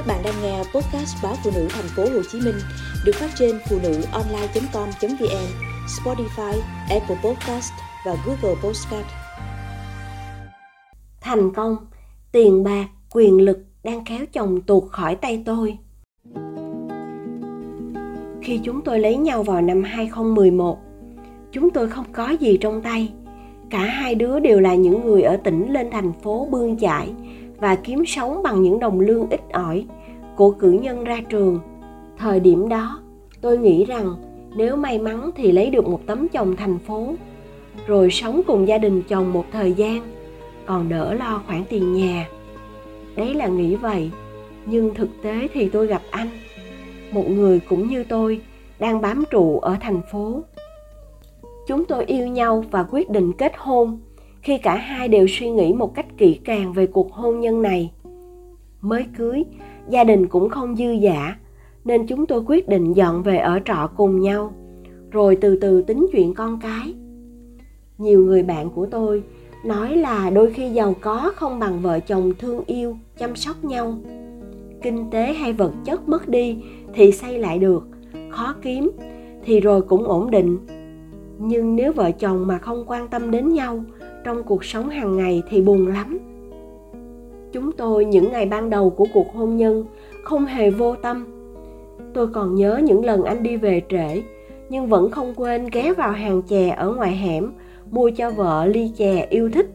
Các bạn đang nghe podcast báo phụ nữ thành phố Hồ Chí Minh được phát trên phụ nữ online.com.vn, Spotify, Apple Podcast và Google Podcast. Thành công, tiền bạc, quyền lực đang kéo chồng tuột khỏi tay tôi. Khi chúng tôi lấy nhau vào năm 2011, chúng tôi không có gì trong tay. Cả hai đứa đều là những người ở tỉnh lên thành phố bươn chải và kiếm sống bằng những đồng lương ít ỏi của cử nhân ra trường. Thời điểm đó, tôi nghĩ rằng nếu may mắn thì lấy được một tấm chồng thành phố, rồi sống cùng gia đình chồng một thời gian, còn đỡ lo khoản tiền nhà. Đấy là nghĩ vậy, nhưng thực tế thì tôi gặp anh, một người cũng như tôi, đang bám trụ ở thành phố. Chúng tôi yêu nhau và quyết định kết hôn khi cả hai đều suy nghĩ một cách kỹ càng về cuộc hôn nhân này. Mới cưới, gia đình cũng không dư giả nên chúng tôi quyết định dọn về ở trọ cùng nhau, rồi từ từ tính chuyện con cái. Nhiều người bạn của tôi nói là đôi khi giàu có không bằng vợ chồng thương yêu, chăm sóc nhau. Kinh tế hay vật chất mất đi thì xây lại được, khó kiếm thì rồi cũng ổn định. Nhưng nếu vợ chồng mà không quan tâm đến nhau trong cuộc sống hàng ngày thì buồn lắm. Chúng tôi những ngày ban đầu của cuộc hôn nhân không hề vô tâm. Tôi còn nhớ những lần anh đi về trễ, nhưng vẫn không quên ghé vào hàng chè ở ngoài hẻm, mua cho vợ ly chè yêu thích.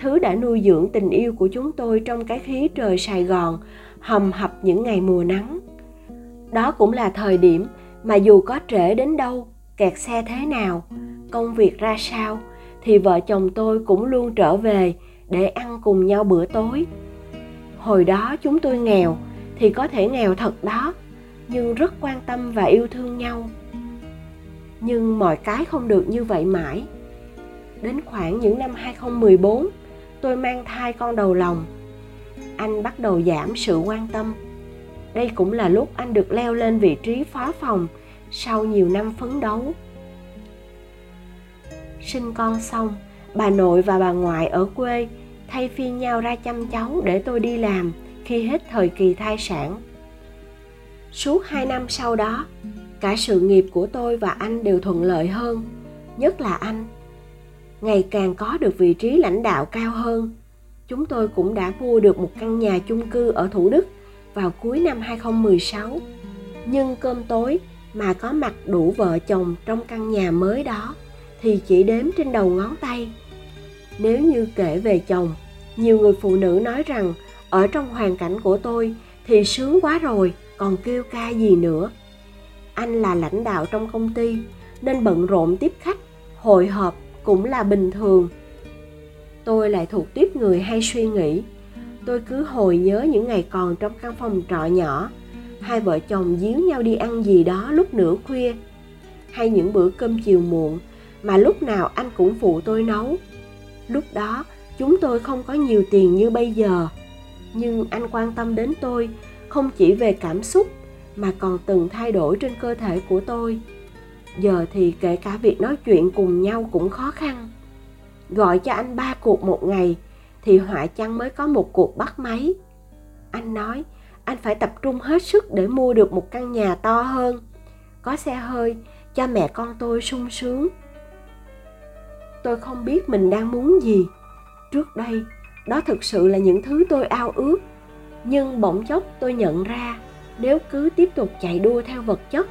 Thứ đã nuôi dưỡng tình yêu của chúng tôi trong cái khí trời sài gòn hầm hập những ngày mùa nắng. Đó cũng là thời điểm mà dù có trễ đến đâu, kẹt xe thế nào, công việc ra sao thì vợ chồng tôi cũng luôn trở về để ăn cùng nhau bữa tối. Hồi đó chúng tôi nghèo thì có thể nghèo thật đó, nhưng rất quan tâm và yêu thương nhau. Nhưng mọi cái không được như vậy mãi. Đến khoảng những năm 2014 tôi mang thai con đầu lòng. Anh bắt đầu giảm sự quan tâm. Đây cũng là lúc anh được leo lên vị trí phó phòng sau nhiều năm phấn đấu sinh con xong, bà nội và bà ngoại ở quê thay phiên nhau ra chăm cháu để tôi đi làm khi hết thời kỳ thai sản suốt hai năm sau đó, cả sự nghiệp của tôi và anh đều thuận lợi hơn, nhất là anh ngày càng có được vị trí lãnh đạo cao hơn, chúng tôi cũng đã mua được một căn nhà chung cư ở Thủ Đức vào cuối năm 2016. Nhưng cơm tối mà có mặt đủ vợ chồng trong căn nhà mới đó thì chỉ đếm trên đầu ngón tay. Nếu như kể về chồng, nhiều người phụ nữ nói rằng, ở trong hoàn cảnh của tôi thì sướng quá rồi, còn kêu ca gì nữa? Anh là lãnh đạo trong công ty, nên bận rộn tiếp khách, hội họp cũng là bình thường. Tôi lại thuộc tiếp người hay suy nghĩ. Tôi cứ hồi nhớ những ngày còn trong căn phòng trọ nhỏ. Hai vợ chồng díu nhau đi ăn gì đó lúc nửa khuya. Hay những bữa cơm chiều muộn mà lúc nào anh cũng phụ tôi nấu. Lúc đó, chúng tôi không có nhiều tiền như bây giờ. Nhưng anh quan tâm đến tôi, không chỉ về cảm xúc, mà còn từng thay đổi trên cơ thể của tôi. Giờ thì kể cả việc nói chuyện cùng nhau cũng khó khăn. Gọi cho anh ba cuộc một ngày, thì họa chăng mới có một cuộc bắt máy. Anh nói, anh phải tập trung hết sức để mua được một căn nhà to hơn. Có xe hơi, cho mẹ con tôi sung sướng tôi không biết mình đang muốn gì. Trước đây, đó thực sự là những thứ tôi ao ước. Nhưng bỗng chốc tôi nhận ra, nếu cứ tiếp tục chạy đua theo vật chất,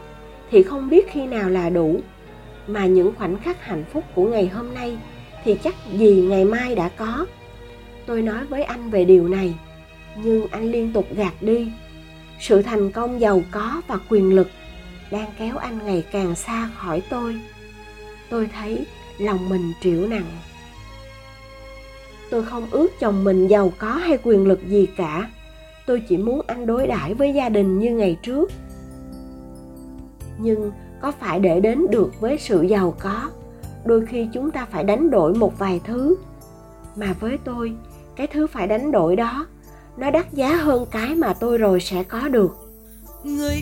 thì không biết khi nào là đủ. Mà những khoảnh khắc hạnh phúc của ngày hôm nay, thì chắc gì ngày mai đã có. Tôi nói với anh về điều này, nhưng anh liên tục gạt đi. Sự thành công giàu có và quyền lực đang kéo anh ngày càng xa khỏi tôi. Tôi thấy lòng mình triệu nặng. Tôi không ước chồng mình giàu có hay quyền lực gì cả. Tôi chỉ muốn anh đối đãi với gia đình như ngày trước. Nhưng có phải để đến được với sự giàu có, đôi khi chúng ta phải đánh đổi một vài thứ. Mà với tôi, cái thứ phải đánh đổi đó, nó đắt giá hơn cái mà tôi rồi sẽ có được. Người